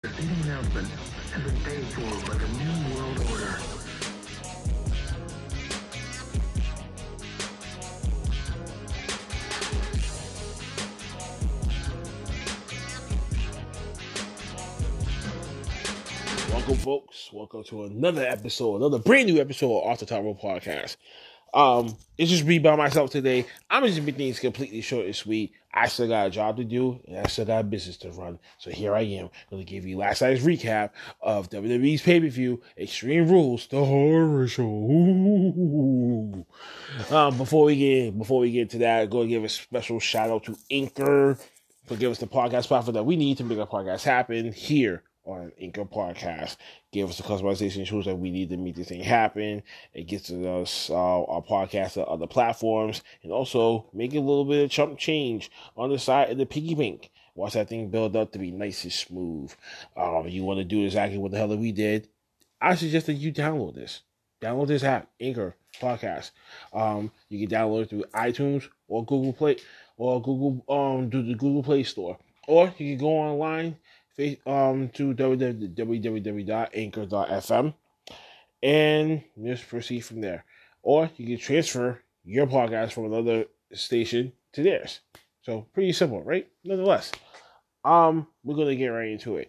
The seating announcement has been paid for by the New World Order. Welcome, folks. Welcome to another episode, another brand new episode of Off the Top Rope Podcast. Um, it's just me by myself today. I'm just making things completely short and sweet. I still got a job to do, and I still got a business to run. So here I am, going to give you last night's recap of WWE's pay per view, Extreme Rules, the horror show. Um, before we get before we get to that, go give a special shout out to Anchor for giving us the podcast platform that we need to make our podcast happen here on Anchor Podcast. Give us the customization tools that we need to make this thing happen. It gets us uh, our podcast to other platforms and also make a little bit of chump change on the side of the piggy bank. Watch that thing build up to be nice and smooth. Um, you want to do exactly what the hell we did? I suggest that you download this. Download this app, Anchor Podcast. Um, you can download it through iTunes or Google Play or Google um through the Google Play Store. Or you can go online um to www.anchor.fm and just proceed from there. Or you can transfer your podcast from another station to theirs. So pretty simple, right? Nonetheless, um, we're gonna get right into it.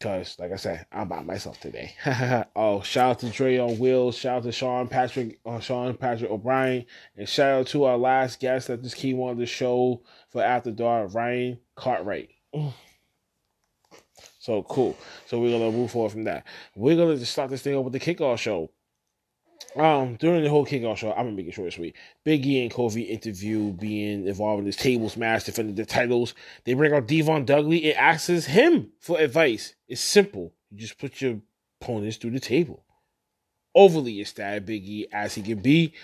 Cause, like I said, I'm by myself today. oh, shout out to Dre on Wheels. Shout out to Sean Patrick, uh, Sean Patrick O'Brien, and shout out to our last guest that just came on the show for After Dark, Ryan Cartwright. So cool. So we're gonna move forward from that. We're gonna just start this thing up with the kickoff show. Um, during the whole kickoff show, I'm gonna make it short and sweet. Big E and Kofi interview being involved in this tables match, defending the titles. They bring out D-Von Dudley and asks him for advice. It's simple. You just put your opponents through the table. Overly ecstatic Big E as he can be,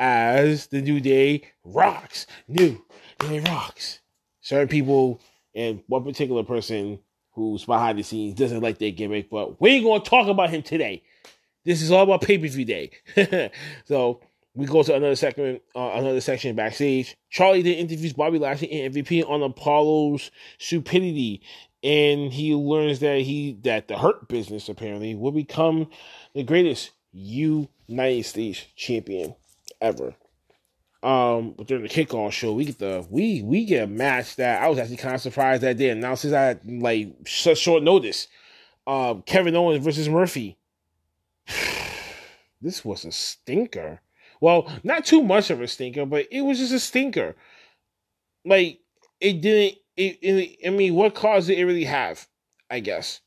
as the New Day rocks. New Day rocks. Certain people and one particular person who's behind the scenes doesn't like their gimmick, but we ain't gonna talk about him today. This is all about pay per view day. so we go to another segment, uh, another section backstage. Charlie then interviews Bobby Lashley and MVP on Apollo's stupidity, and he learns that he that the Hurt Business apparently will become the greatest United States champion ever. Um, during the kickoff show, we get the we we get a match that I was actually kind of surprised that they announced I had, like such short notice. Um, Kevin Owens versus Murphy. this was a stinker. Well, not too much of a stinker, but it was just a stinker. Like it didn't. It, it I mean, what cause did it really have? I guess,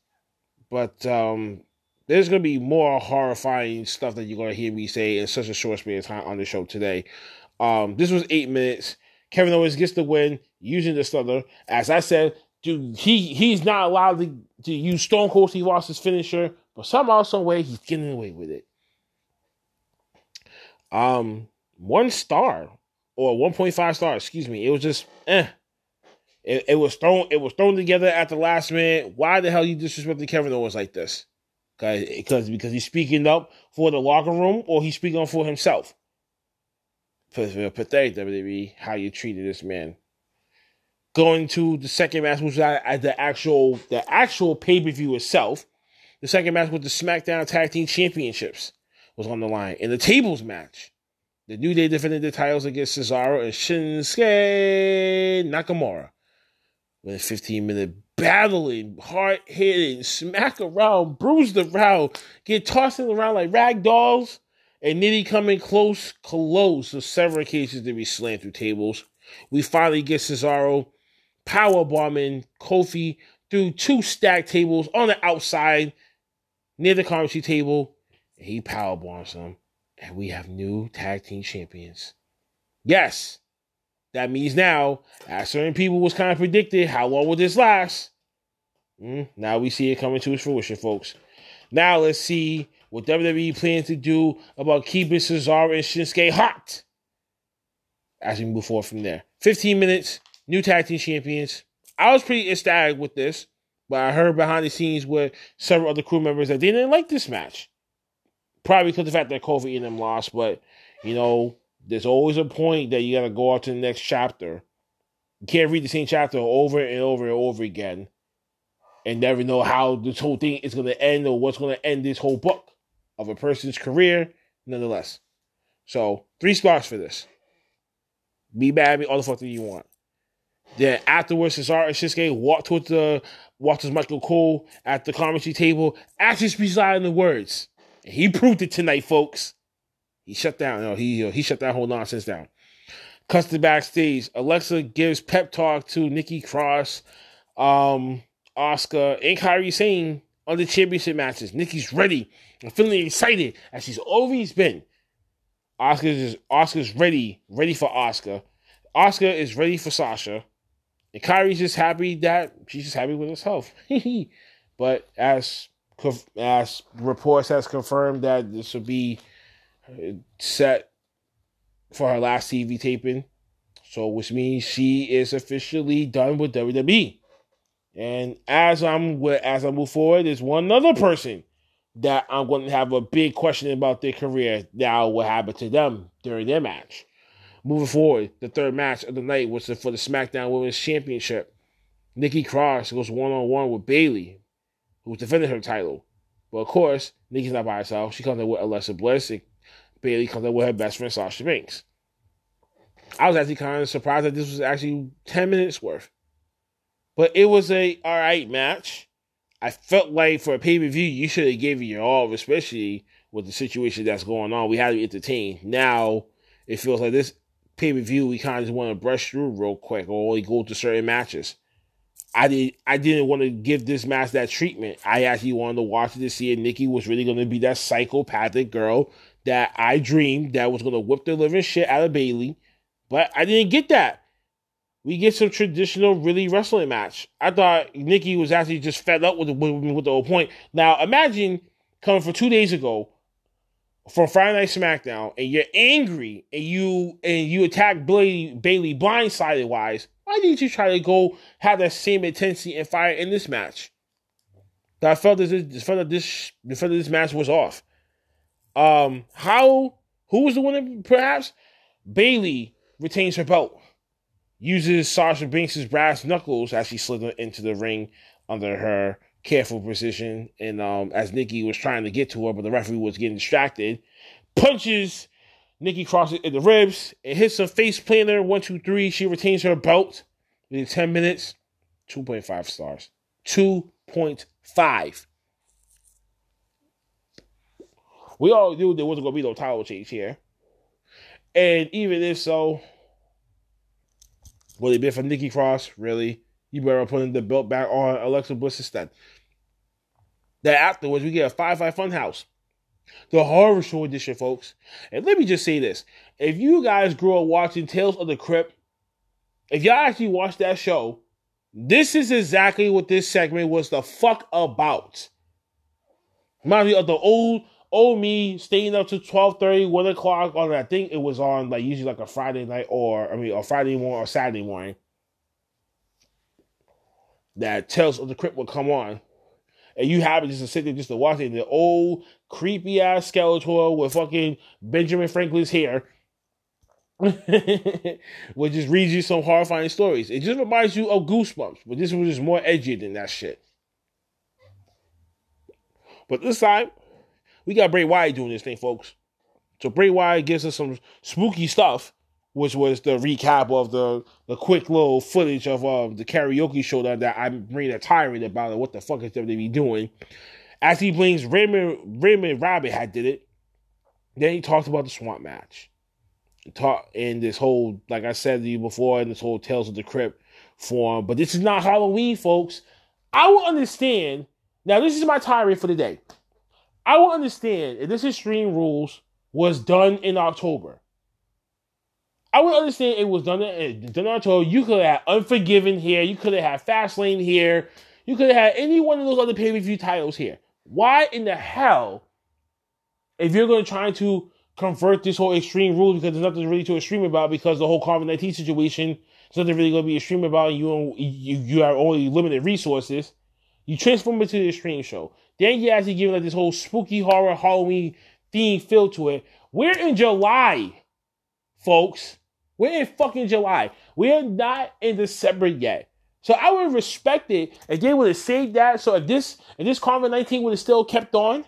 but um, there's gonna be more horrifying stuff that you're gonna hear me say in such a short space of time on the show today. Um, this was eight minutes. Kevin Owens gets the win using the stunner. As I said, dude, he he's not allowed to, to use Stone Cold Steve Austin's finisher, but somehow, some way, he's getting away with it. Um, one star or one point five star, excuse me. It was just eh. It, it was thrown. It was thrown together at the last minute. Why the hell you disrespecting Kevin Owens like this? Because because he's speaking up for the locker room, or he's speaking up for himself pathetic WWE how you treated this man. Going to the second match, which was at the actual the actual pay per view itself. The second match with the SmackDown Tag Team Championships was on the line. In the tables match, the New Day defended the titles against Cesaro and Shinsuke Nakamura. With a 15 minute battling, hard hitting, smack around, bruised around, get tossed around like rag dolls and Nitty coming close, close to several cases to be slammed through tables. We finally get Cesaro power bombing Kofi through two stacked tables on the outside near the commentary table. And he power bombs them. And we have new tag team champions. Yes, that means now, as certain people was kind of predicted, how long will this last? Mm, now we see it coming to its fruition, folks. Now let's see what WWE plans to do about keeping Cesaro and Shinsuke hot as we move forward from there. 15 minutes, new tag team champions. I was pretty ecstatic with this, but I heard behind the scenes with several other crew members that they didn't like this match. Probably because of the fact that Kofi and them lost, but you know, there's always a point that you gotta go out to the next chapter. You can't read the same chapter over and over and over again and never know how this whole thing is to end or what's to end this whole book of a person's career, nonetheless. So, three stars for this. Be mad, be all the fuck that you want. Then afterwards, Cesaro and Shinsuke walked towards the walked towards Michael Cole at the commentary table, speaks out the words. And he proved it tonight, folks. He shut down. No, he he shut that whole nonsense down. Cuts Custom backstage. Alexa gives pep talk to Nikki Cross, um, Asuka, and Kairi Sane on the championship matches. Nikki's ready. I'm feeling excited as she's always been. Asuka's Asuka's ready, ready for Asuka. Asuka is ready for Sasha. And Kairi's just happy that she's just happy with herself. but as as reports has confirmed that this will be uh, set for her last TV taping. So, which means she is officially done with WWE. And as I'm as I move forward, there's one other person that I'm going to have a big question about their career. Now, what happened to them during their match? Moving forward, the third match of the night was for the SmackDown Women's Championship. Nikki Cross goes one on one with Bayley, who's defending her title. But of course, Nikki's not by herself. She comes in with Alexa Bliss, and Bayley comes in with her best friend Sasha Banks. I was actually kind of surprised that this was actually 10 minutes worth. But it was a all right match. I felt like for a pay per view, you should have given your all, especially with the situation that's going on. We had to be entertained. Now it feels like this pay per view, we kind of just want to brush through real quick or only go to certain matches. I did. I didn't want to give this match that treatment. I actually wanted to watch it to see if Nikki was really going to be that psychopathic girl that I dreamed that was going to whip the living shit out of Bayley, but I didn't get that. We get some traditional, really wrestling match. I thought Nikki was actually just fed up with the, with the whole point. Now imagine coming for two days ago from Friday Night SmackDown, and you're angry, and you and you attack Bailey, Bayley blindsided wise. Why didn't you try to go have that same intensity and fire in this match? I felt that this, felt that this, felt that this match was off. Um, how? Who was the winner? Perhaps Bayley retains her belt, uses Sasha Banks' brass knuckles as she slid into the ring under her careful precision, and um, as Nikki was trying to get to her, but the referee was getting distracted, punches Nikki crosses in the ribs. It hits her face planter. One, two, three. She retains her belt within 10 minutes. 2.5 stars. 2.5. We all knew there wasn't going to be no title change here. And even if so, would it be for Nikki Cross? Really? You better put in the belt back on Alexa Bliss instead. Then afterwards, we get a Firefly Funhouse the horror show edition, folks. And let me just say this: if you guys grew up watching Tales of the Crypt, if y'all actually watched that show, this is exactly what this segment was the fuck about. Reminds me of the old old me staying up to 12 30, 1 o'clock on I think it was on like usually like a Friday night or I mean a Friday morning or Saturday morning. That Tales of the Crypt would come on and you happen just to sit there just to watch it, the old creepy ass Skeletor with fucking Benjamin Franklin's hair. which just reads you some horrifying stories. It just reminds you of Goosebumps, but this was just more edgy than that shit. But this time, we got Bray Wyatt doing this thing, folks. So Bray Wyatt gives us some spooky stuff which was the recap of the the quick little footage of um, the karaoke show that, that I'm really tired about and what the fuck is be doing. As he brings Raymond Raymond Rabbit had did it. Then he talks about the swamp match. Talk in this whole, like I said to you before, in this whole Tales of the Crypt form. But this is not Halloween, folks. I will understand. Now, this is my tirade for the day. I will understand if this Extreme Rules was done in October I would understand it was done in eh, Donato. You could have Unforgiven here. You could have had Fastlane here. You could have had any one of those other pay per view titles here. Why in the hell, if you're going to try to convert this whole extreme rule because there's nothing really to extreme about because the whole COVID 19 situation, there's nothing really going to be extreme about. You, you, you have only limited resources. You transform it to the extreme show. Then you actually give like this whole spooky horror Halloween theme feel to it. We're in July, folks. We're in fucking July. We're not in December yet. So I would respect it if they would have saved that. So if this if this COVID nineteen would have still kept on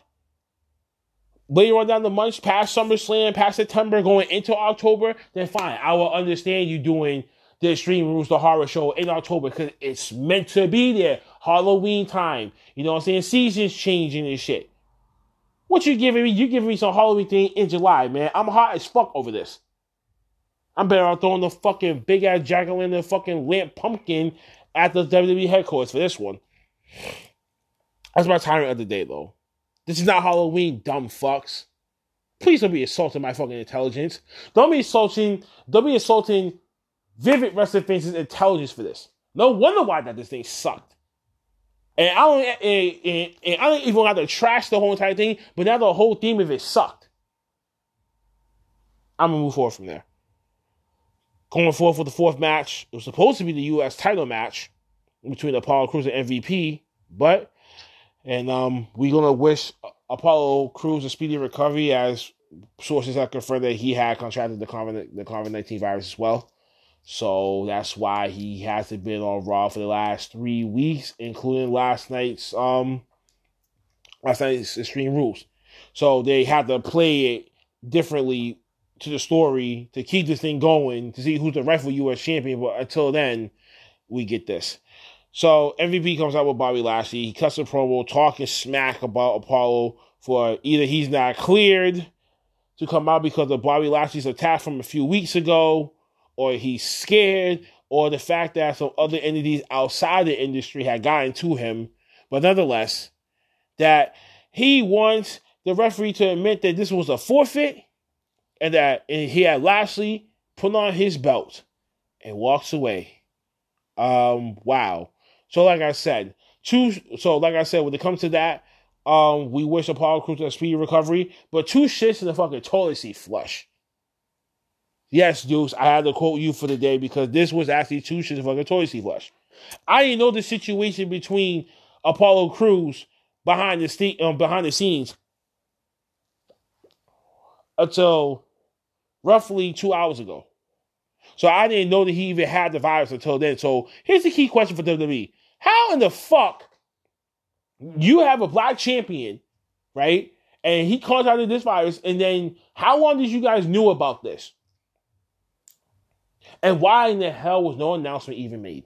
later on down the months, past SummerSlam, past September, going into October, then fine. I will understand you doing the Extreme Rules, the horror show in October because it's meant to be there. Halloween time. You know what I'm saying? Seasons changing and shit. What you giving me? You giving me some Halloween thing in July, man. I'm hot as fuck over this. I'm better off throwing the fucking big ass jack o' lantern fucking lamp pumpkin at the WWE headquarters for this one. That's my tyrant of the day, though. This is not Halloween, dumb fucks. Please don't be insulting my fucking intelligence. Don't be insulting. Don't be insulting Vivid Wrestling fans' intelligence for this. No wonder why that this thing sucked. And I don't, and, and, and I don't even have to trash the whole entire thing, but now the whole theme of it sucked. I'm gonna move forward from there. Going forth with the fourth match, it was supposed to be the U.S. title match between Apollo Crews and MVP, but and um, we're gonna wish Apollo Crews a speedy recovery, as sources have confirmed that he had contracted the COVID the COVID nineteen virus as well. So that's why he hasn't been on Raw for the last three weeks, including last night's um last night's Extreme Rules. So they had to play it differently to the story to keep this thing going to see who's the rightful U.S. champion. But until then, we get this. So MVP comes out with Bobby Lashley. He cuts a promo talking smack about Apollo for either he's not cleared to come out because of Bobby Lashley's attack from a few weeks ago, or he's scared, or the fact that some other entities outside the industry had gotten to him. But nonetheless, that he wants the referee to admit that this was a forfeit and that he had Lashley put on his belt and walks away. Um, wow. So, like I said, two. So, like I said, when it comes to that, um, we wish Apollo Crews a speedy recovery. But two shits in the fucking toilet seat flush. Yes, Deuce, I had to quote you for the day because this was actually two shits fucking toilet seat flush. I didn't know the situation between Apollo Crews behind the st- um, behind the scenes until roughly two hours ago. So I didn't know that he even had the virus until then. So here's the key question for WWE. How in the fuck you have a black champion, right? And he contracted this virus, and then how long did you guys knew about this? And why in the hell was no announcement even made?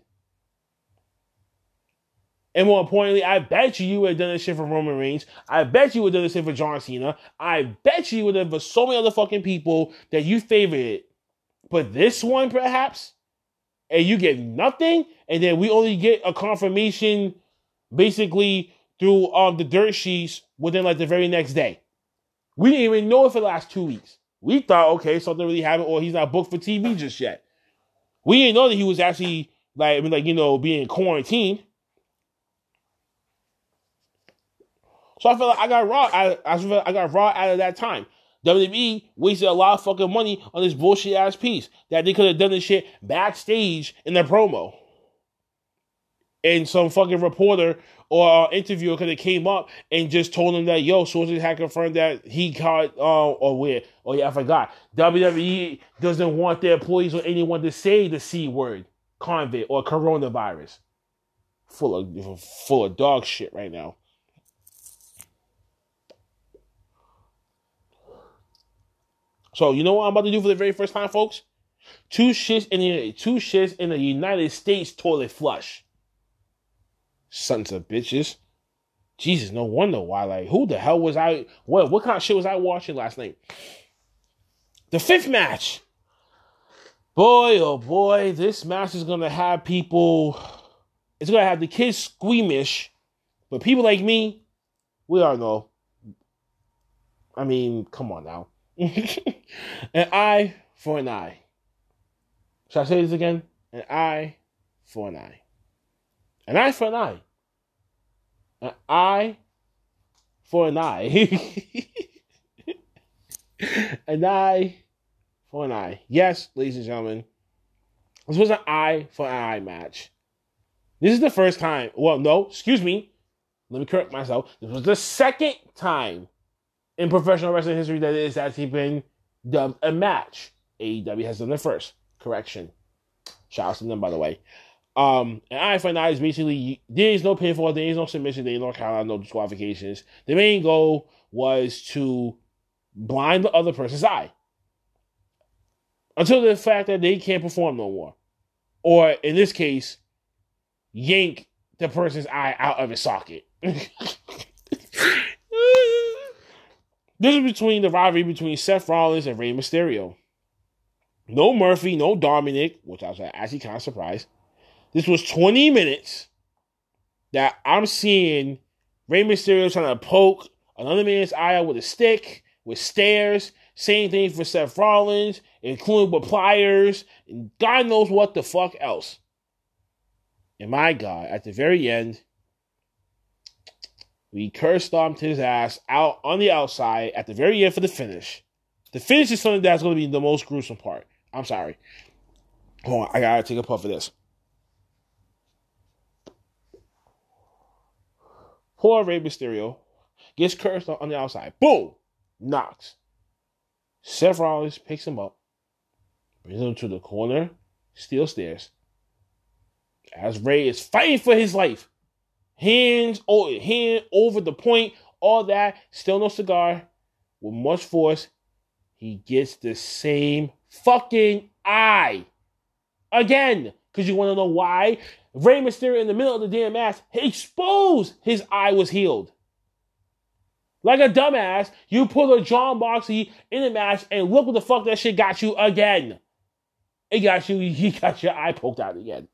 And more importantly, I bet you you would have done this shit for Roman Reigns. I bet you would have done this shit for John Cena. I bet you would have for so many other fucking people that you favored. But this one, perhaps, and you get nothing, and then we only get a confirmation basically through um the dirt sheets within like the very next day. We didn't even know it for the last two weeks. We thought, okay, something really happened, or he's not booked for TV just yet. We didn't know that he was actually like, I mean, like you know, being quarantined. So I feel like I got raw. I, I like I got raw out of that time. WWE wasted a lot of fucking money on this bullshit ass piece that they could have done this shit backstage in their promo. And some fucking reporter or interviewer could have came up and just told him that yo, sources had confirmed that he caught uh, or where oh yeah, I forgot. WWE doesn't want their employees or anyone to say the C word, COVID or coronavirus. Full of full of dog shit right now. So you know what I'm about to do for the very first time, folks? Two shits in the two shits in the United States toilet flush. Sons of bitches. Jesus, no wonder why. Like, who the hell was I? What what kind of shit was I watching last night? The fifth match. Boy, oh boy, this match is gonna have people. It's gonna have the kids squeamish, but people like me, we all know. I mean, come on now. an eye for an eye. Should I say this again? An eye for an eye. An eye for an eye. An eye for an eye. an eye for an eye. Yes, ladies and gentlemen, this was an eye for an eye match. This is the first time. Well, no, excuse me. Let me correct myself. This was the second time in professional wrestling history that it has actually been dubbed a match. AEW has done the first. Correction. Shout out to them, by the way. Um, and I find out is basically there is no pinfall, there is no submission, there is no count out, no disqualifications. The main goal was to blind the other person's eye until the fact that they can't perform no more, or in this case, yank the person's eye out of its socket. this is between the rivalry between Seth Rollins and Rey Mysterio. No Murphy, no Dominic, which I was actually kind of surprised. This was 20 minutes that I'm seeing Rey Mysterio trying to poke another man's eye out with a stick, with stairs. Same thing for Seth Rollins, including with pliers, and God knows what the fuck else. And my God, at the very end, we curb stomped his ass out on the outside at the very end for the finish. The finish is something that's going to be the most gruesome part. I'm sorry. Hold on, I gotta take a puff of this. Poor Rey Mysterio gets cursed on the outside. Boom! Knocks. Seth Rollins picks him up, brings him to the corner, steel stairs. As Rey is fighting for his life, hands over, hand over the point, all that, still no cigar. With much force, he gets the same fucking eye again. Because you want to know why? Rey Mysterio in the middle of the damn match exposed his eye was healed. Like a dumbass, you put a Jon Moxley in the match and look what the fuck that shit got you again. It got you, he got your eye poked out again.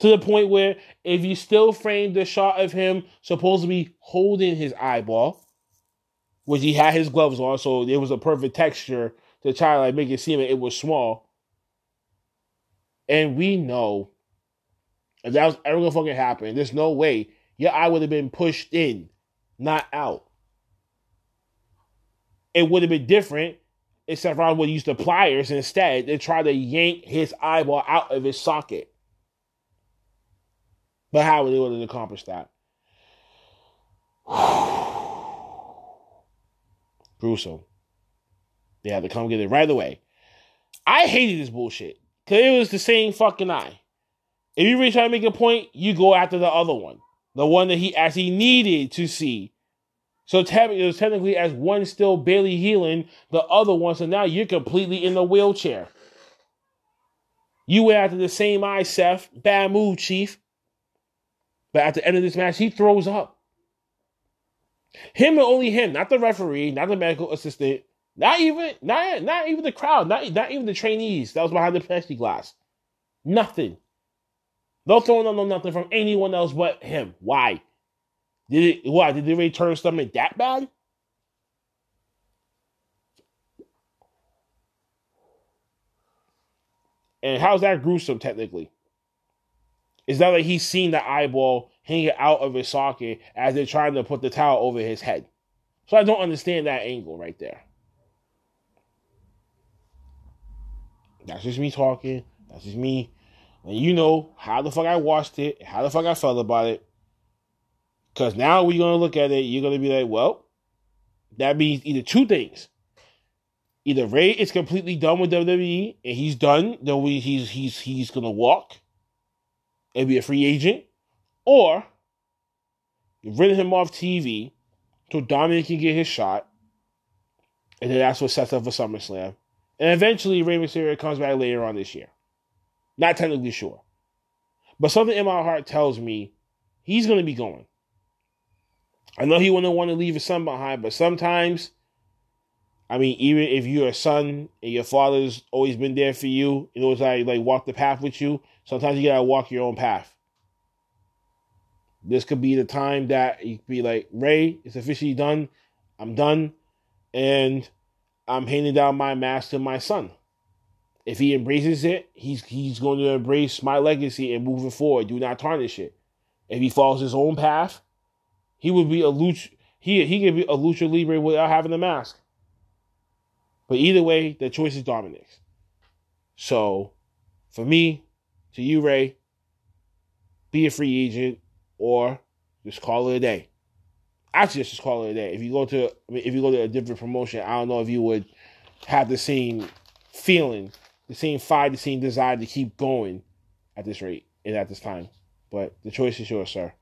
to the point where if you still frame the shot of him supposed to be holding his eyeball, which he had his gloves on, so it was a perfect texture to try to like make it seem like it was small. And we know if that was ever gonna fucking happen, there's no way your eye would have been pushed in, not out. It would have been different except Ron would use the pliers instead and try to yank his eyeball out of his socket. But how would they would have accomplished that? Gruesome. They had to come get it right away. I hated this bullshit. Cause it was the same fucking eye. If you really try to make a point, you go after the other one. The one that he actually needed to see. So it was technically as one still barely healing, the other one, so now you're completely in the wheelchair. You went after the same eye, Seth. Bad move, Chief. But at the end of this match, he throws up. Him and only him, not the referee, not the medical assistant, not even, not, not even the crowd, not, not even the trainees that was behind the plexiglass. Nothing. No throwing on no nothing from anyone else but him. Why? Did it why? Did they really turn stomach that bad? And how's that gruesome technically? Is that like he's seen the eyeball hanging out of his socket as they're trying to put the towel over his head? So I don't understand that angle right there. That's just me talking. That's just me. And you know how the fuck I watched it, how the fuck I felt about it. Because now we're to look at it, you're to be like, well, that means either two things. Either Rey is completely done with WWE and he's done, then we, he's he's he's gonna walk and be a free agent, or you've rid him off TV so Dominic can get his shot, and then that's what sets up for SummerSlam. And eventually, Rey Mysterio comes back later on this year. Not technically sure. But something in my heart tells me he's going to be going. I know he wouldn't want to leave his son behind, but sometimes, I mean, even if you're a son and your father's always been there for you, you know, it's like, like walk the path with you, sometimes you got to walk your own path. This could be the time that you could be like, Rey, it's officially done. I'm done. And I'm handing down my mask to my son. If he embraces it, he's he's going to embrace my legacy and moving forward. Do not tarnish it. If he follows his own path, he would be a lucha. He he could be a lucha libre without having the mask. But either way, the choice is Dominic's. So, for me, to you, Rey, be a free agent or just call it a day actually just call it a day. If you go to if you go to a different promotion, I don't know if you would have the same feeling, the same fire, the same desire to keep going at this rate and at this time. But the choice is yours, sir.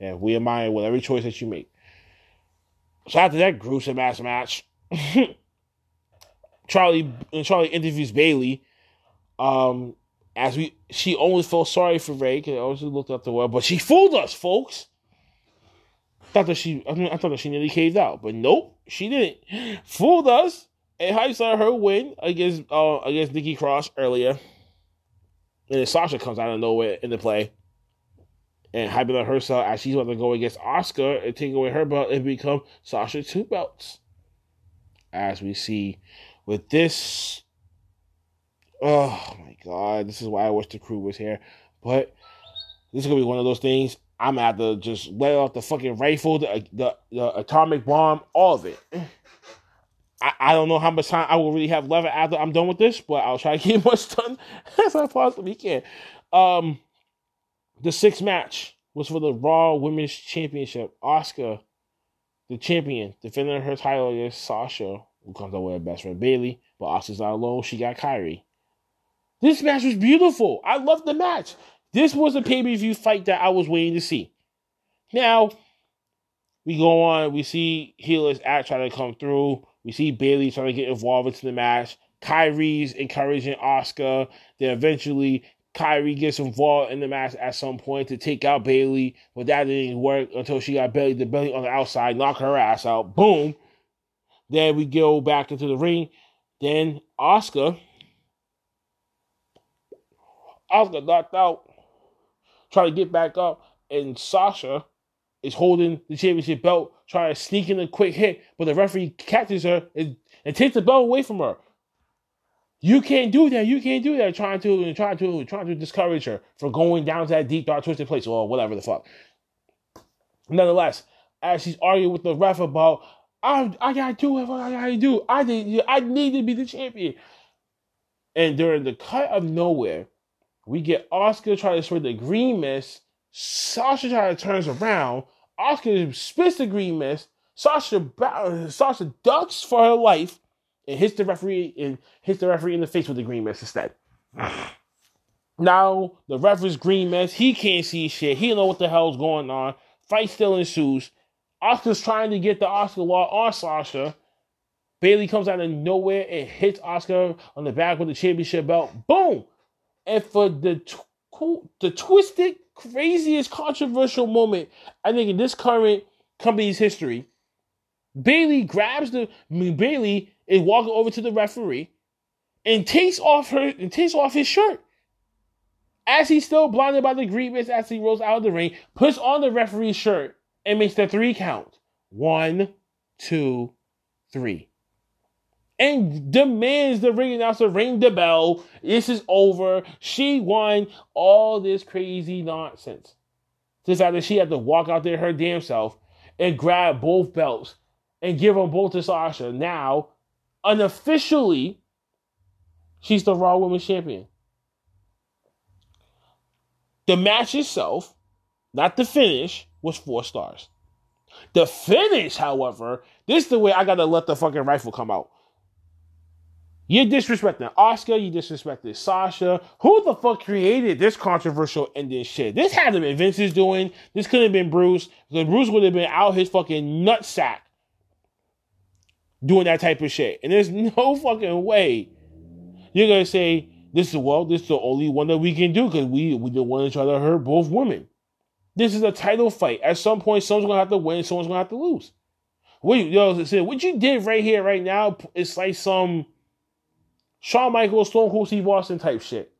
And we admire with every choice that you make. So after that gruesome ass match, Charlie Charlie interviews Bayley. Um, as we she always felt sorry for Rey because I always looked up the word, but she fooled us, folks. Thought that she, I, mean, I thought that she nearly caved out, but nope, she didn't. Fooled us and hypes on her win against uh, against Nikki Cross earlier. And then Sasha comes out of nowhere in the play and hyping on herself as she's about to go against Asuka and take away her belt and become Sasha two belts. As we see with this, oh my god, this is why I wish the crew was here. But this is gonna be one of those things. I'm gonna have to just let off the fucking rifle, the the, the atomic bomb, all of it. I, I don't know how much time I will really have left after I'm done with this, but I'll try to get as much done as I possibly can. Um, the sixth match was for the Raw Women's Championship. Asuka, the champion, defending her title against Sasha, who comes away with her best friend Bayley, but Asuka's not alone. She got Kairi. This match was beautiful. I loved the match. This was a pay per view fight that I was waiting to see. Now, we go on. We see Healers act trying to come through. We see Bayley trying to get involved into the match. Kairi's encouraging Asuka. Then eventually Kairi gets involved in the match at some point to take out Bayley, but that didn't work until she got Bayley the belly on the outside, knock her ass out. Boom. Then we go back into the ring. Then Asuka, Asuka knocked out, try to get back up, and Sasha is holding the championship belt, trying to sneak in a quick hit, but the referee catches her and, and takes the belt away from her. You can't do that. You can't do that. Trying to trying to trying to discourage her from going down to that deep dark twisted place or whatever the fuck. Nonetheless, as she's arguing with the ref about I I gotta do what I gotta do. I need I need to be the champion. And during the cut of nowhere, we get Asuka trying to spread the green mist. Sasha trying to turns around. Asuka spits the green mist. Sasha Sasha ducks for her life and hits the referee and hits the referee in the face with the green mist instead. now the referee's green mist, he can't see shit. He don't know what the hell's going on. Fight still ensues. Asuka's trying to get the Asuka law on Sasha. Bayley comes out of nowhere and hits Asuka on the back with the championship belt. Boom! And for the tw- the twisted, craziest, controversial moment, I think in this current company's history, Bayley grabs the I mean, Bayley is walking over to the referee and takes off her and takes off his shirt. As he's still blinded by the grievance as he rolls out of the ring, puts on the referee's shirt and makes the three count. One, two, three. And demands the ring announcer ring the bell. This is over. She won all this crazy nonsense. Just after she had to walk out there her damn self and grab both belts and give them both to Sasha. Now unofficially, she's the Raw Women's Champion. The match itself, not the finish, was four stars. The finish, however, this is the way I gotta let the fucking rifle come out. You're disrespecting Asuka. you disrespected Sasha. Who the fuck created this controversial ending shit? This had to be Vince's doing. This could have been Bruce. Because Bruce would have been out his fucking nutsack doing that type of shit. And there's no fucking way you're gonna say this is well, this is the only one that we can do because we we don't want to try to hurt both women. This is a title fight. At some point, someone's gonna have to win, someone's gonna have to lose. What you know, what you did right here, right now, it's like some Shawn Michaels, Stone Cold Steve Austin type shit.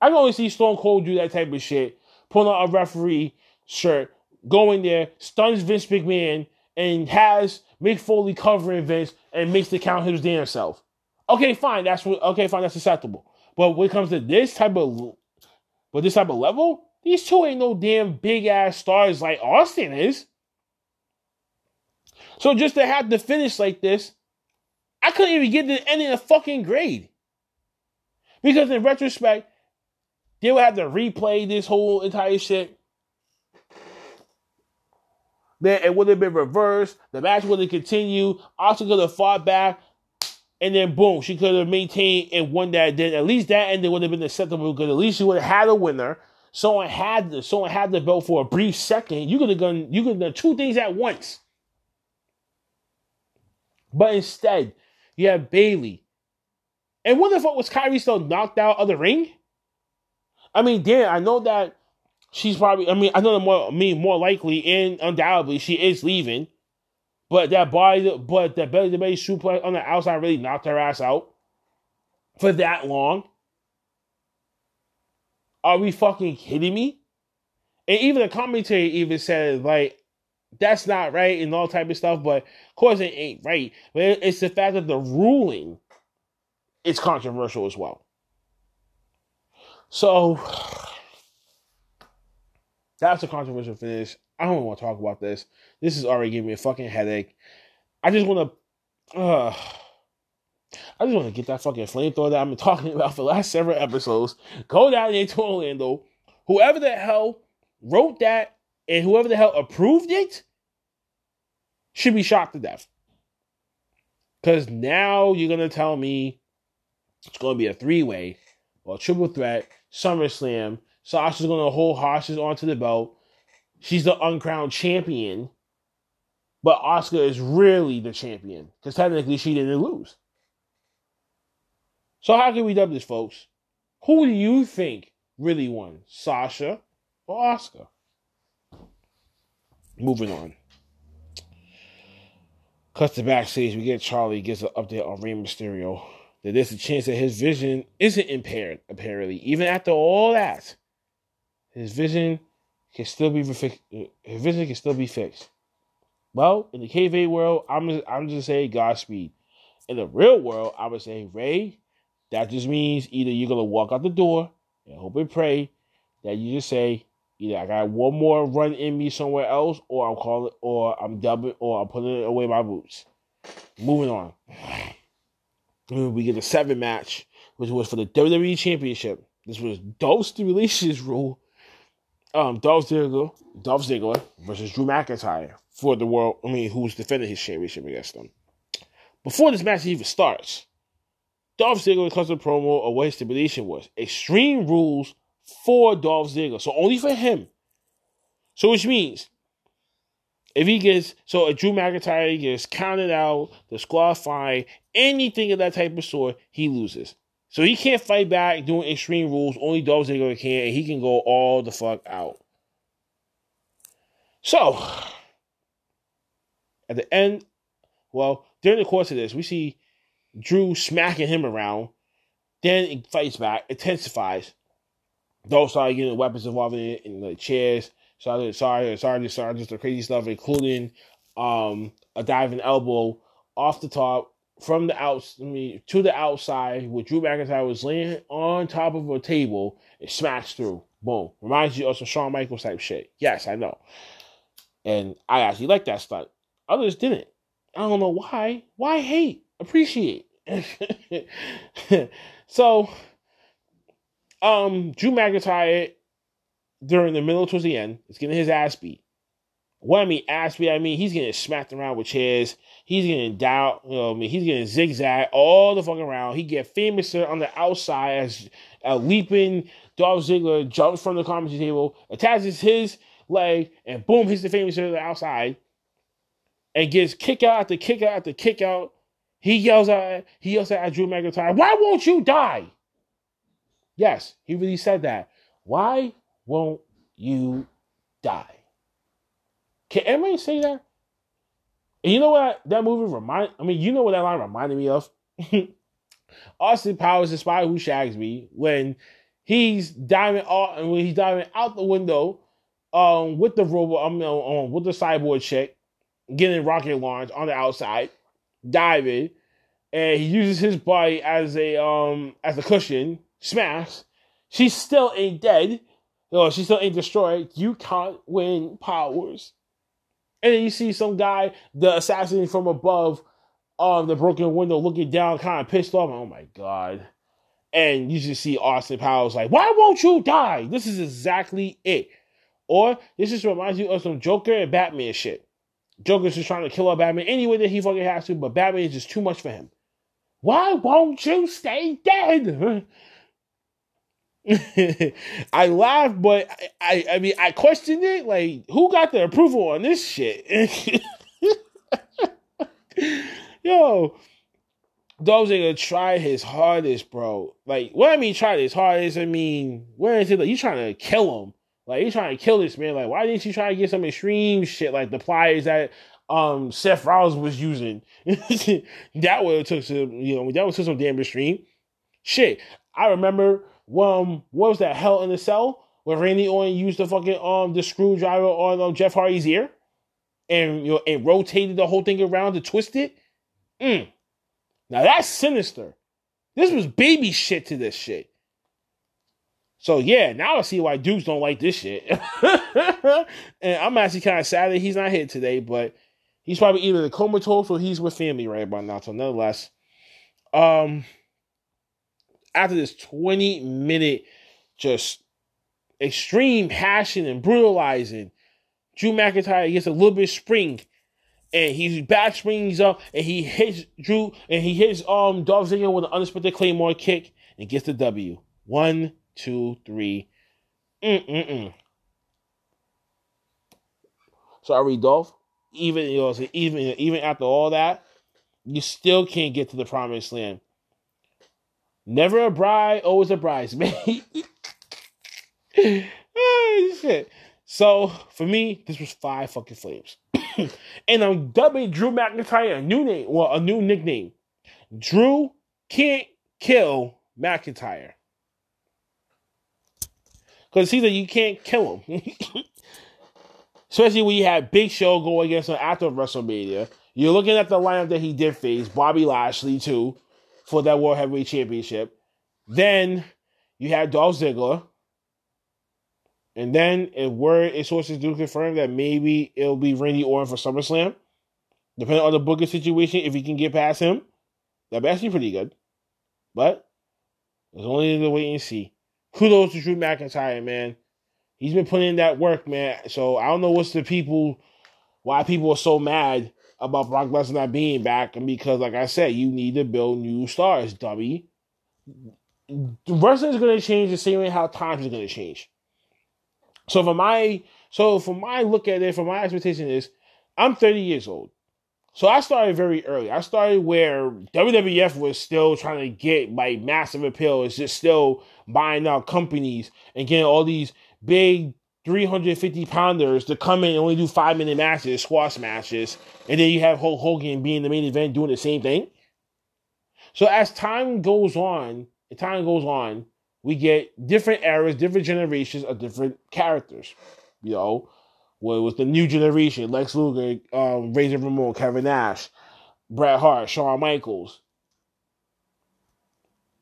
I can only see Stone Cold do that type of shit, pulling out a referee shirt, going there, stuns Vince McMahon, and has Mick Foley covering Vince and makes the count his damn self. Okay, fine. That's what. Okay, fine. That's acceptable. But when it comes to this type of, but this type of level, these two ain't no damn big ass stars like Austin is. So just to have to finish like this, I couldn't even get to any of the fucking grade. Because in retrospect, they would have to replay this whole entire shit then it would have been reversed. The match would have continued. Asuka could have fought back and then boom, she could have maintained and won that. Then at least that ending would have been acceptable because at least she would have had a winner. Someone had the someone had the belt for a brief second. You could have done you could have done two things at once. But instead, you have Bayley. And what the fuck was Kairi still knocked out of the ring? I mean, damn, I know that she's probably I mean, I know that more I mean more likely and undoubtedly she is leaving. But that body, but that belly to belly suplex on the outside really knocked her ass out for that long. Are we fucking kidding me? And even the commentary even said like that's not right and all type of stuff. But of course it ain't right. But it's the fact that the ruling is controversial as well. So that's a controversial finish. I don't want to talk about this. This is already giving me a fucking headache. I just want to, uh, I just want to get that fucking flamethrower that I've been talking about for the last several episodes. Go down there to Orlando. Whoever the hell wrote that and whoever the hell approved it should be shot to death. Because now you're going to tell me it's going to be a three way or triple threat, SummerSlam. Sasha's going to hold hostage onto the belt she's the uncrowned champion, but Asuka is really the champion because technically she didn't lose. So how can we dub this, folks? Who do you think really won, Sasha or Asuka? Moving on. Cut to backstage, we get Charlie gets an update on Rey Mysterio. That there's a chance that his vision isn't impaired, apparently. Even after all that, his vision can still be fixed. His vision can still be fixed. Well, in the kayfabe world, I'm just, I'm just saying Godspeed. In the real world, I would say Rey. That just means either you're gonna walk out the door and hope and pray that you just say either I got one more run in me somewhere else, or I'm calling, or I'm dubbing, or I'm putting it away my boots. Moving on. We get a seven match, which was for the WWE Championship. This was Dolph Releases rule um, Dolph Ziggler, Dolph Ziggler versus Drew McIntyre for the world. I mean, who's defending his championship against them. Before this match even starts, Dolph Ziggler cuts a promo of what his stipulation was: Extreme Rules for Dolph Ziggler, so only for him. So which means if he gets so if Drew McIntyre gets counted out, disqualified, anything of that type of sort, he loses. So he can't fight back doing extreme rules. Only Dolph Ziggler can, and he can go all the fuck out. So, at the end, well, during the course of this, we see Drew smacking him around. Then he fights back, intensifies. Dolph started getting weapons involved in it, in the chairs. Sorry, sorry, sorry, sorry, just the crazy stuff, including um, a diving elbow off the top from the outs, I mean, to the outside, with Drew McIntyre was laying on top of a table, it smashed through. Boom. Reminds you of some Shawn Michaels type shit. Yes, I know. And I actually like that stunt. Others didn't. I don't know why. Why hate? Appreciate. so, um, Drew McIntyre during the middle towards the end is getting his ass beat. What I mean, beat, I mean he's getting smacked around with chairs. He's getting down. You know, I mean, he's getting zigzag all the fucking around. He get famous on the outside as a leaping Dolph Ziggler jumps from the commentary table, attaches his leg, and boom, hits the famous on the outside, and gets kick out after kick out after kick out. He yells at he yells at Drew McIntyre, "Why won't you die?" Yes, he really said that. Why won't you die? Can anybody say that? And you know what that movie remind? I mean, you know what that line reminded me of? Austin Powers, the spy who shags me, when he's diving out and when he's diving out the window, um, with the robot, um, um, with the cyborg chick, getting rocket launch on the outside, diving, and he uses his body as a um as a cushion, smash. She still ain't dead. No, she still ain't destroyed. You can't win powers. And then you see some guy, the assassin from above, on the broken window, looking down, kind of pissed off. Oh my god! And you just see Austin Powers like, "Why won't you die?" This is exactly it. Or this just reminds you of some Joker and Batman shit. Joker's just trying to kill out Batman any way that he fucking has to, but Batman is just too much for him. Why won't you stay dead? I laughed, but I, I mean, I questioned it. Like, who got the approval on this shit? Yo, Dolph Ziggler tried his hardest, bro. Like, what I mean, tried his hardest. I mean, where is it? Like, you trying to kill him? Like, you trying to kill this man? Like, why didn't you try to get some extreme shit like the pliers that um Seth Rollins was using? that would have took some, you know, that would took some damn extreme shit. I remember um, what was that? Hell in the Cell, where Randy Orton used the fucking um the screwdriver on um, Jeff Hardy's ear, and you know, and rotated the whole thing around to twist it. Mm. Now that's sinister. This was baby shit to this shit. So yeah, now I see why dudes don't like this shit. and I'm actually kind of sad that he's not here today, but he's probably either the comatose or he's with family right about now. So nonetheless, um, after this 20 minute just extreme passion and brutalizing, Drew McIntyre gets a little bit spring and he back springs up and he hits Drew and he hits um Dolph Ziggler with an unexpected Claymore kick and gets the W. One, two, three. Mm-mm-mm. Sorry, Dolph. Even you know, even even after all that, you still can't get to the promised land. Never a bride, always a bridesmaid. oh, shit. So for me, this was five fucking flames. and I'm dubbing Drew McIntyre a new name, well, a new nickname. Drew can't kill McIntyre. Because see that you can't kill him. Especially when you had Big Show go against him after WrestleMania. You're looking at the lineup that he did face, Bobby Lashley too for that World Heavyweight Championship. Then you had Dolph Ziggler. And then if word if sources do confirm that maybe it'll be Randy Orton for SummerSlam, depending on the booking situation, if he can get past him, that'd be actually pretty good. But there's only the wait and see. Kudos to Drew McIntyre, man. He's been putting in that work, man. So I don't know what's the people why people are so mad about Brock Lesnar not being back, and because, like I said, you need to build new stars, dummy. Wrestling is going to change the same way how times is going to change. So for my so for my look at it, for my expectation is, I'm 30 years old. So I started very early. I started where WWF was still trying to get like massive appeal. It's just still buying out companies and getting all these big 350 pounders to come in and only do five minute matches, squash matches, and then you have Hulk Hogan being the main event doing the same thing. So as time goes on, as time goes on, we get different eras, different generations of different characters. You know, well, with the new generation, Lex Luger, um, Razor Ramon, Kevin Nash, Bret Hart, Shawn Michaels.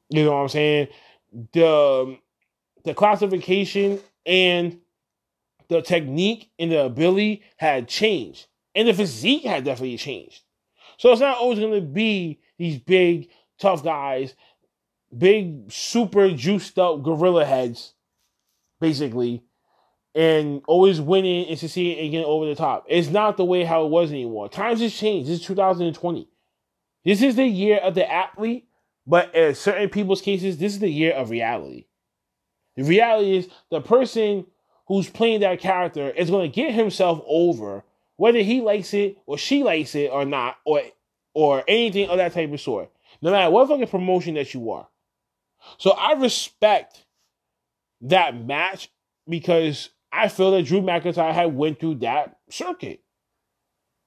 You know what I'm saying? The the classification and the technique and the ability had changed. And the physique had definitely changed. So it's not always going to be these big, tough guys, big, super juiced up gorilla heads, basically, and always winning and succeeding and getting over the top. It's not the way how it was anymore. Times has changed. This is 2020. This is the year of the athlete, but in certain people's cases, this is the year of reality. The reality is the person who's playing that character is going to get himself over, whether he likes it or she likes it or not, or or anything of that type of sort. No matter what fucking promotion that you are. So I respect that match because I feel that Drew McIntyre had went through that circuit.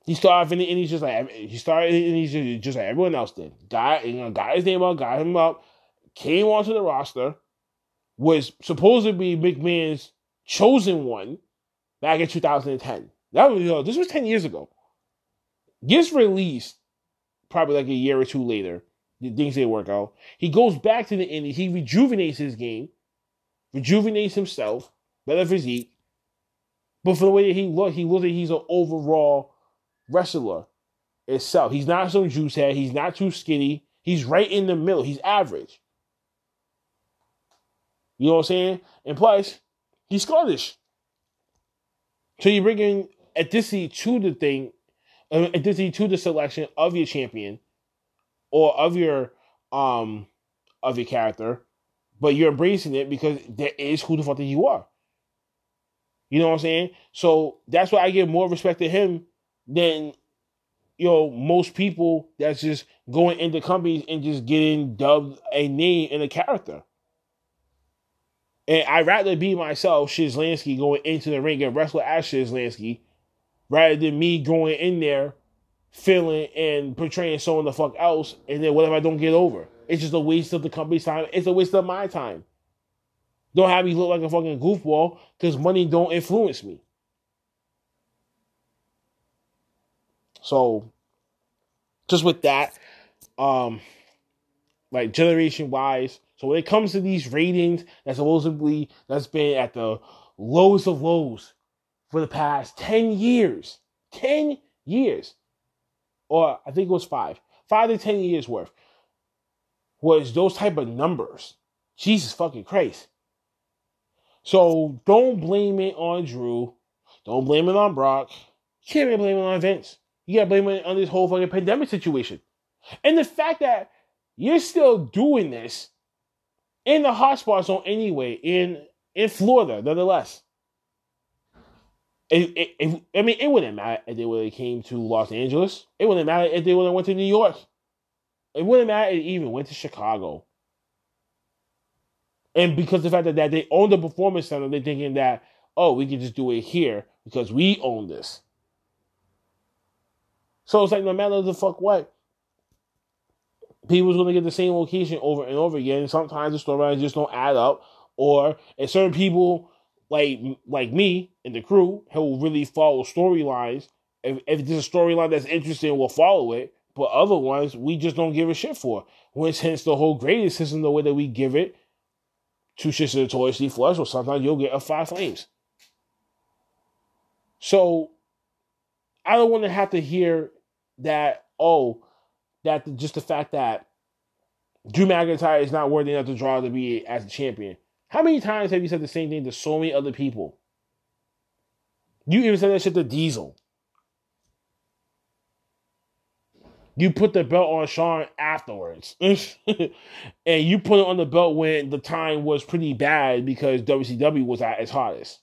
He started and he's just like he started and he's just like everyone else did. Got you know, got his name up, got him up, came onto the roster, was supposed to be McMahon's chosen one back in 2010. That was, you know, this was 10 years ago. Gets released probably like a year or two later. Things didn't work out. He goes back to the Indies. He rejuvenates his game, rejuvenates himself, better physique. But for the way that he looked, he looks like he's an overall wrestler itself. He's not some juice head. He's not too skinny. He's right in the middle. He's average. You know what I'm saying? And plus, He's Scottish. So you bring in ethnicity to the thing, uh, ethnicity to the selection of your champion or of your um of your character, but you're embracing it because that is who the fuck that you are. You know what I'm saying? So that's why I give more respect to him than you know most people that's just going into companies and just getting dubbed a name and a character. And I'd rather be myself, Shizlansky, going into the ring and wrestle as Shizlansky, rather than me going in there, feeling and portraying someone the fuck else, and then whatever I don't get over. It's just a waste of the company's time. It's a waste of my time. Don't have me look like a fucking goofball because money don't influence me. So, just with that, um, like generation wise, so when it comes to these ratings, that's supposedly that's been at the lowest of lows for the past 10 years. 10 years. Or I think it was five. Five to 10 years worth. Was those type of numbers. Jesus fucking Christ. So don't blame it on Drew. Don't blame it on Brock. You can't even blame it on Vince. You gotta blame it on this whole fucking pandemic situation. And the fact that you're still doing this in the hotspot zone anyway, in in Florida, nonetheless. It, it, it, I mean, it wouldn't matter if they would have came to Los Angeles. It wouldn't matter if they would have went to New York. It wouldn't matter if they even went to Chicago. And because the fact that, that they own the performance center, they're thinking that, oh, we can just do it here because we own this. So it's like no matter the fuck what, people's gonna get the same location over and over again. Sometimes the storylines just don't add up, or and certain people like like me and the crew who really follow storylines. If, if there's a storyline that's interesting, we'll follow it. But other ones we just don't give a shit for. Which hence the whole grading system, the way that we give it two shits notoriously flush, or sometimes you'll get a five flames. So I don't want to have to hear that, oh, that the, just the fact that Drew McIntyre is not worthy enough to draw to be as a champion. How many times have you said the same thing to so many other people? You even said that shit to Diesel. You put the belt on Shawn afterwards. and you put it on the belt when the time was pretty bad because WCW was at its hottest.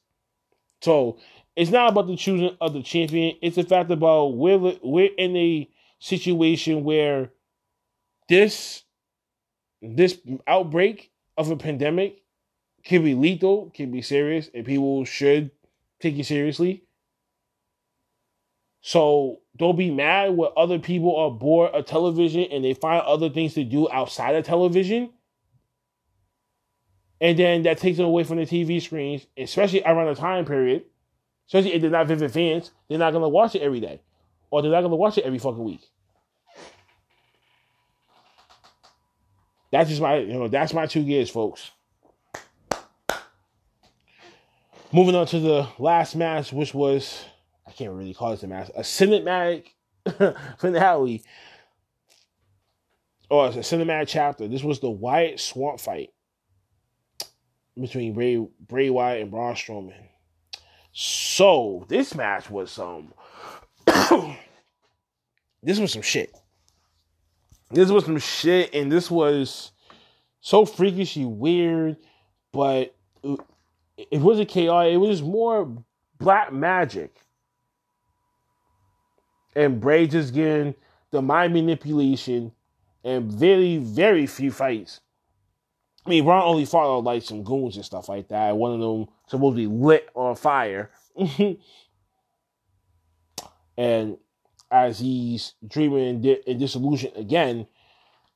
So it's not about the choosing of the champion. It's the fact about we're, we're in a situation where this this outbreak of a pandemic can be lethal, can be serious, and people should take it seriously. So don't be mad when other people are bored of television and they find other things to do outside of television. And then that takes them away from the TV screens, especially around the time period. Especially if they're not vivid fans, they're not gonna watch it every day. Or they're not gonna watch it every fucking week. That's just my, you know, that's my two gears, folks. Moving on to the last match, which was I can't really call this a match, a cinematic finale, oh, or a cinematic chapter. This was the Wyatt Swamp fight between Bray Bray Wyatt and Braun Strowman. So this match was some. this was some shit. This was some shit, and this was so freakishly weird, but it, it wasn't chaotic. It was more black magic and Bray just getting the mind manipulation and very, very few fights. I mean, Braun only fought like some goons and stuff like that. One of them supposed to be lit on fire. and as he's dreaming in, di- in disillusion again,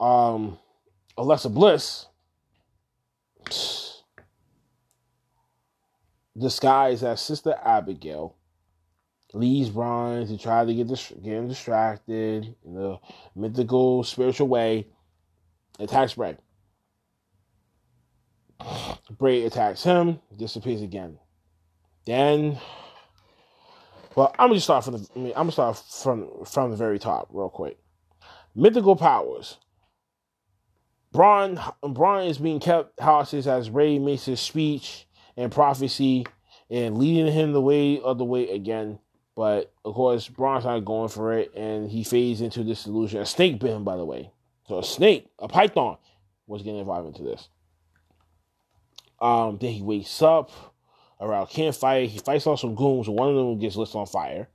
um, Alexa Bliss disguised as Sister Abigail leaves Braun to try to get dis- get distracted in a mythical, spiritual way. Attacks Bray. Bray attacks him, disappears again. Then, well, I'm gonna start from the. I mean, I'm gonna start from from the very top, real quick. Mythical powers. Braun Braun is being kept hostage as Bray makes his speech and prophecy and leading him the way of the way again. But of course, Braun's not going for it, and he fades into this illusion. A snake bit him, by the way. So a snake, a python, was getting involved into this. Um, then he wakes up around campfire. He fights off some goons. One of them gets lit on fire.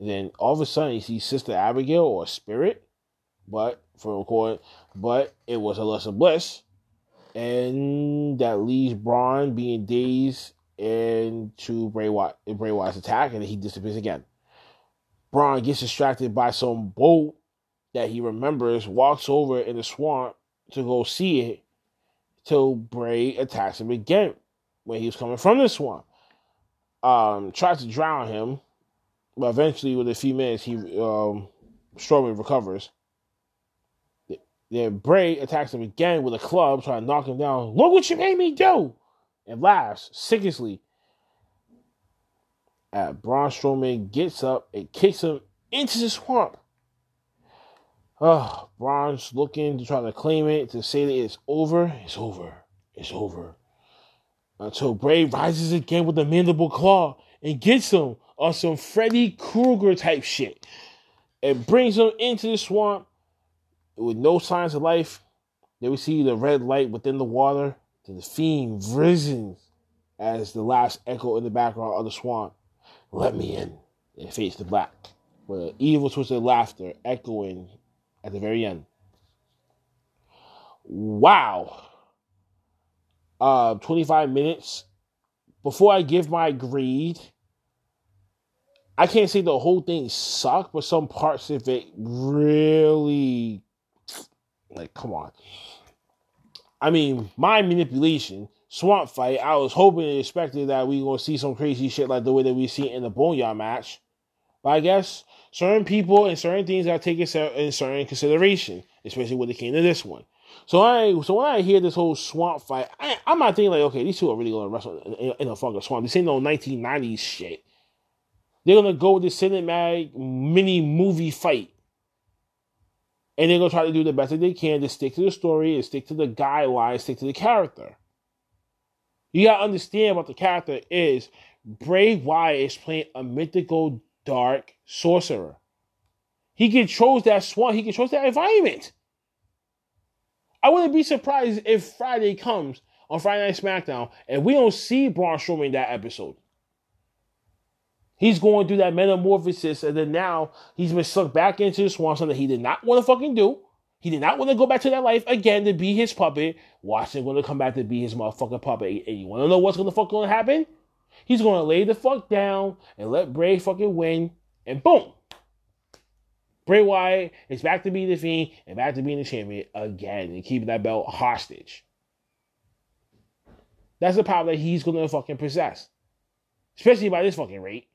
then all of a sudden, he sees Sister Abigail or Spirit, but for record, but it was Alexa Bliss, and that leaves Braun being dazed into Bray Wyatt, Bray Wyatt's attack, and he disappears again. Braun gets distracted by some boat that he remembers, walks over in the swamp to go see it, till Bray attacks him again when he was coming from the swamp. Um, tries to drown him, but eventually, with a few minutes, he um, Strowman recovers. Then Bray attacks him again with a club, trying to knock him down. Look what you made me do! And laughs sickishly. at Braun Strowman gets up and kicks him into the swamp. Oh, Braun's looking to try to claim it, to say that it's over. It's over. It's over. Until Bray rises again with a mandible claw and gets him on some Freddy Krueger type shit. And brings him into the swamp with no signs of life. Then we see the red light within the water. Then the fiend risen as the last echo in the background of the swamp. Let me in. And fades to black. With an evil twisted laughter echoing at the very end. Wow. Uh, 25 minutes. Before I give my grade, I can't say the whole thing sucked, but some parts of it really, like, come on. I mean, my manipulation, swamp fight, I was hoping and expecting that we gonna see some crazy shit like the way that we see in the Boneyard match. But I guess certain people and certain things gotta take in certain consideration, especially when it came to this one. So I so when I hear this whole swamp fight, I, am not thinking like, okay, these two are really gonna wrestle in, in a fucking swamp. This ain't no 1990s shit. They're gonna go with the cinematic mini movie fight. And they're gonna try to do the best that they can to stick to the story and stick to the guidelines, stick to the character. You gotta understand what the character is. Bray Wyatt is playing a mythical dark sorcerer. He controls that swamp, he controls that environment. I wouldn't be surprised if Friday comes on Friday Night SmackDown and we don't see Braun Strowman in that episode. He's going through that metamorphosis, and then now he's been sucked back into the swamp, something he did not want to fucking do. He did not want to go back to that life again to be his puppet. Washington going to come back to be his motherfucking puppet. And you want to know what's going to fuck going to happen? He's going to lay the fuck down and let Bray fucking win, and boom, Bray Wyatt is back to being the Fiend and back to being the champion again and keeping that belt hostage. That's the power that he's gonna fucking possess. Especially by this fucking rate.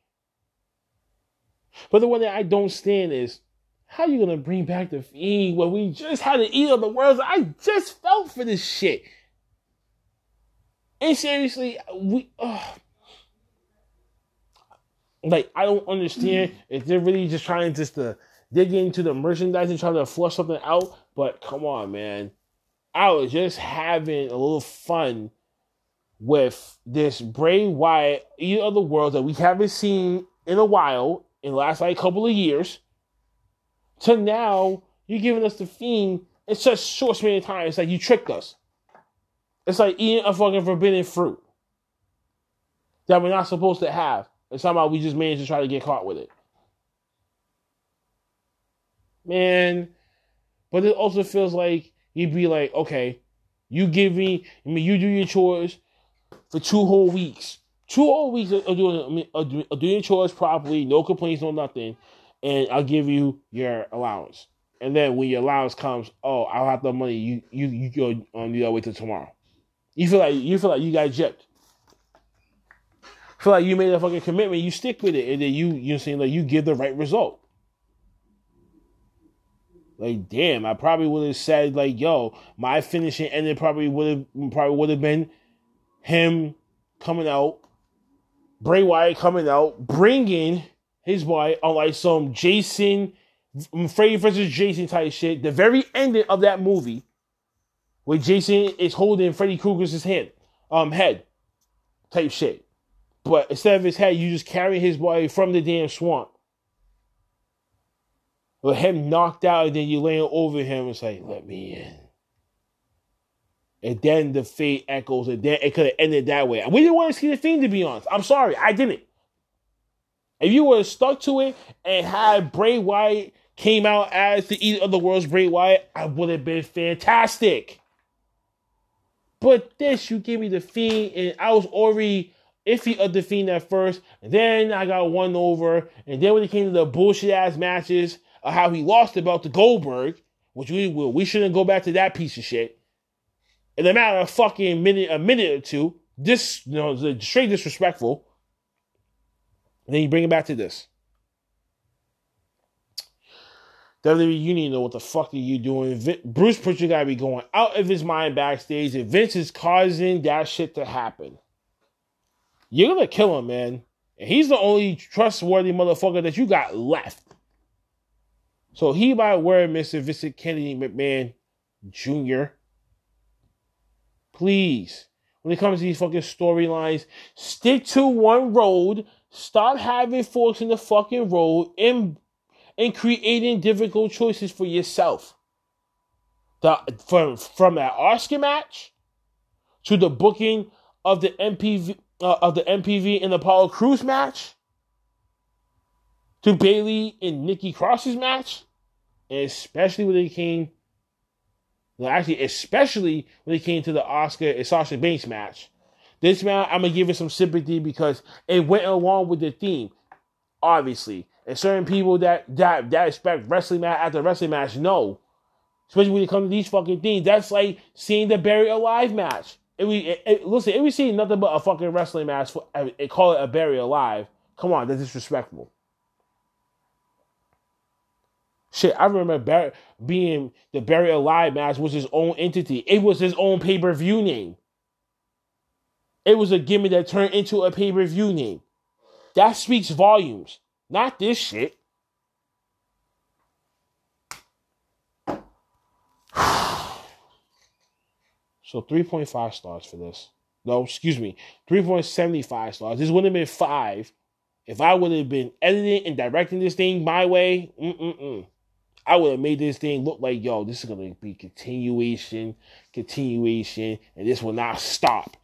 But the one that I don't stand is how you gonna bring back the Fiend when we just had to eat of the world? I just felt for this shit. And seriously, we like I don't understand if they're really just trying just to dig into the merchandise and try to flush something out. But come on, man. I was just having a little fun with this Bray Wyatt, Eater of the World that we haven't seen in a while, in the last like couple of years, to now you're giving us the Fiend in such short span of time. It's like you tricked us. It's like eating a fucking forbidden fruit that we're not supposed to have. And somehow we just managed to try to get caught with it man. But it also feels like you'd be like, okay, you give me, I mean, you do your chores for two whole weeks. Two whole weeks of doing, I mean, of doing your chores properly, no complaints, no nothing, and I'll give you your allowance. And then when your allowance comes, oh, I'll have the money. You you you go on the other way till tomorrow. You feel like you feel like you got gypped. Feel like you made a fucking commitment. You stick with it, and then you you know saying like you give the right result. Like, damn, I probably would have said like, "Yo, my finishing ending probably would have probably would have been him coming out, Bray Wyatt coming out, bringing his boy on like some Jason, Freddy versus Jason type shit. The very ending of that movie, where Jason is holding Freddy Krueger's head, um, head, type shit. But instead of his head, you just carry his boy from the damn swamp with him knocked out, and then you laying over him and say, "Let me in." And then the fate echoes, and then it could have ended that way. We didn't want to see the thing, to be honest. I'm sorry, I didn't. If you would have stuck to it and had Bray Wyatt came out as the Eater of the World's Bray Wyatt, I would have been fantastic. But this, you give me the Fiend, and I was already iffy of the Fiend at first. And then I got one over. And then when it came to the bullshit ass matches how he lost about the Goldberg, which we will, we shouldn't go back to that piece of shit. In a matter of fucking minute, a minute or two, this, you know, straight disrespectful. And then you bring it back to this. WWE you need to know what the fuck are you doing? Bruce Pritchard gotta be going out of his mind backstage, and Vince is causing that shit to happen. You're gonna kill him, man. And he's the only trustworthy motherfucker that you got left. So he might wear Mr. Vincent Kennedy McMahon Jr. Please, when it comes to these fucking storylines, stick to one road. Stop having forks in the fucking road and and creating difficult choices for yourself. The, from from that Asuka match to the booking of the MPV uh, of the MPV and the Apollo Crews match to Bayley and Nikki Cross's match, and especially when they came, well, actually, especially when it came to the Asuka and Sasha Banks match. This match, I'm gonna give it some sympathy because it went along with the theme, obviously. And certain people that that that expect wrestling match after wrestling match, no. Especially when it comes to these fucking things. That's like seeing the buried alive match. If we it, it, listen, if we see nothing but a fucking wrestling match, for, eh, it, call it a buried alive. Come on, that's disrespectful. Shit, I remember Bar- being the buried alive match was his own entity. It was his own pay per view name. It was a gimmick that turned into a pay per view name. That speaks volumes. Not this shit. so 3.5 stars for this. No, excuse me, 3.75 stars. This would have been five if I would have been editing and directing this thing my way. Mm-mm-mm. I would have made this thing look like, yo, this is to be continuation, continuation, and this will not stop.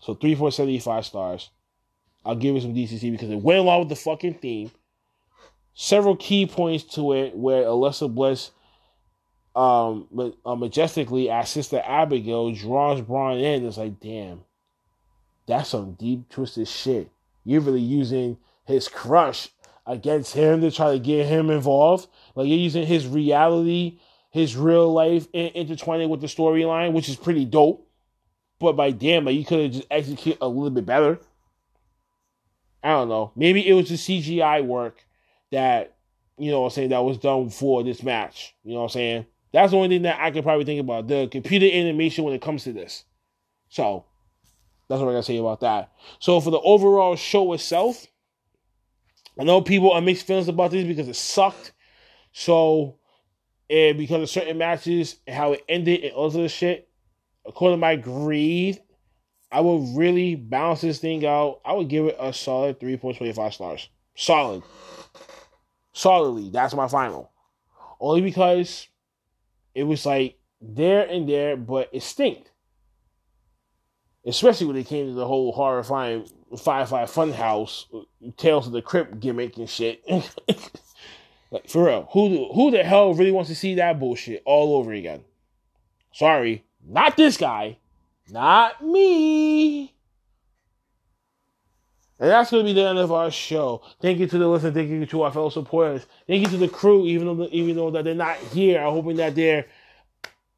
So 3.75 stars. I'll give it some DCC because it went along with the fucking theme. Several key points to it where Alexa Bliss um uh, majestically as Sister Abigail draws Braun in. It's like, damn, that's some deep twisted shit. You're really using his crush against him to try to get him involved. Like you're using his reality, his real life, and intertwining with the storyline, which is pretty dope. But by damn, like you could have just executed a little bit better. I don't know. Maybe it was the CGI work that, you know I'm saying, that was done for this match. You know what I'm saying? That's the only thing that I could probably think about. The computer animation when it comes to this. So that's what I gotta say about that. So for the overall show itself, I know people are mixed feelings about this because it sucked. So and because of certain matches and how it ended and all this shit, according to my greed, I would really balance this thing out. I would give it a solid 3.25 stars. Solid. Solidly. That's my final. Only because it was like there and there, but it stinked. Especially when it came to the whole horrifying Firefly Funhouse, Tales of the Crypt gimmick and shit. like for real, who who the hell really wants to see that bullshit all over again? Sorry, not this guy. Not me. And that's going to be the end of our show. Thank you to the listener. Thank you to our fellow supporters. Thank you to the crew, even though even though that they're not here. I'm hoping that they're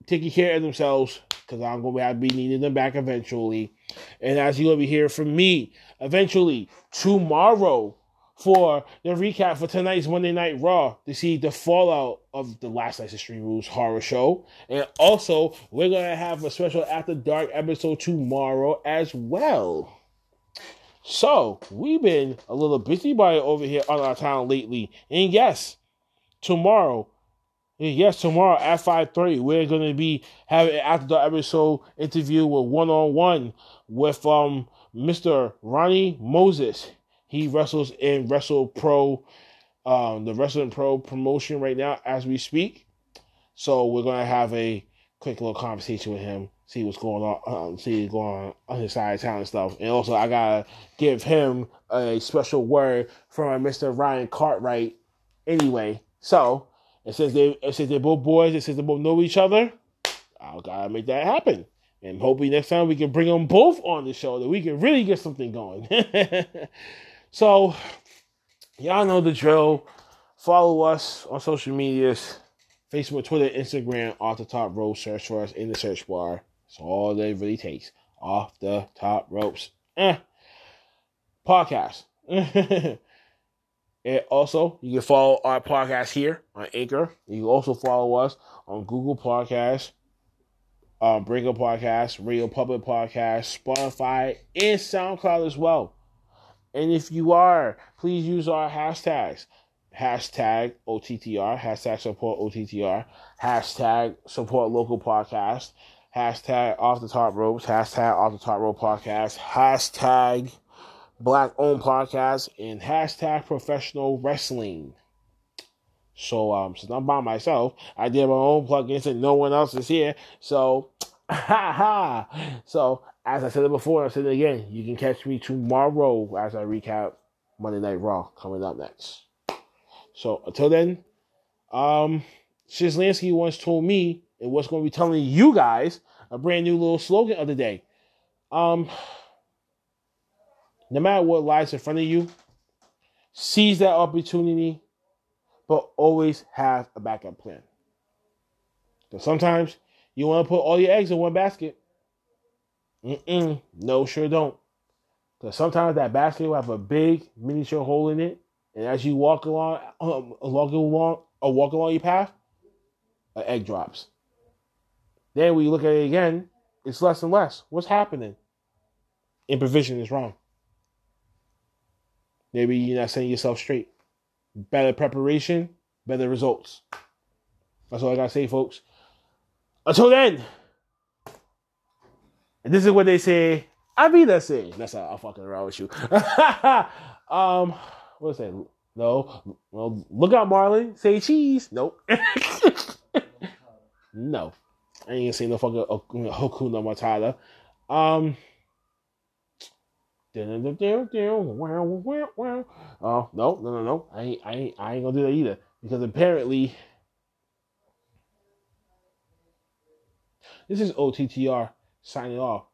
taking care of themselves because I'm to be needing them back eventually. And as you'll be hearing from me eventually tomorrow, for the recap for tonight's Monday Night Raw to see the fallout of the last night's Extreme Rules horror show. And also, we're to have a special After Dark episode tomorrow as well. So, we've been a little busybody over here on our town lately. And yes, tomorrow, yes, tomorrow at 5.30, we're going to be having After the episode interview with one-on-one with um Mr. Ronnie Moses. He wrestles in Wrestle Pro um, the Wrestling Pro promotion right now as we speak. So we're gonna have a quick little conversation with him, see what's going on, um, see what's going on on his side of town and stuff. And also, I gotta give him a special word from Mr. Ryan Cartwright. Anyway, so and since they since they're both boys, and since they both know each other, I gotta make that happen. And hopefully next time we can bring them both on the show that we can really get something going. so y'all know the drill. Follow us on social medias. Facebook, Twitter, Instagram, off the top rope. Search for us in the search bar. That's all that it really takes. Off the top ropes. Eh. Podcast. and also, you can follow our podcast here on Anchor. You can also follow us on Google Podcasts, um, Breaker Podcast, Radio Public Podcast, Spotify, and SoundCloud as well. And if you are, please use our hashtags hashtag OTTR, hashtag support OTTR, hashtag support local podcast, hashtag off the top ropes, hashtag off the top rope podcast, hashtag black owned podcast, and hashtag professional wrestling. So um since I'm by myself, I did my own plugins and no one else is here. So ha ha. So as I said it before, I said it again. You can catch me tomorrow as I recap Monday Night Raw coming up next. So until then, um, Shizlansky once told me, and what's going to be telling you guys a brand new little slogan of the day. Um, no matter what lies in front of you, seize that opportunity, but always have a backup plan. Because sometimes you want to put all your eggs in one basket. Mm-mm, no, sure don't. Because sometimes that basket will have a big miniature hole in it and as you walk along, um, walk along, or walk along your path, an egg drops. Then when you look at it again, it's less and less. What's happening? Improvision is wrong. Maybe you're not setting yourself straight. Better preparation, better results. That's all I gotta say, folks. Until then, and this is what they say. I mean, that's it. That's how I'm fucking around with you. um. What's that? No. Well, look out, Marlon. Say cheese. Nope. no. I ain't gonna say no fucking Hakuna Matata. Um. Uh, oh no no no no! I ain't I ain't I ain't gonna do that either because apparently this is OTTR signing off.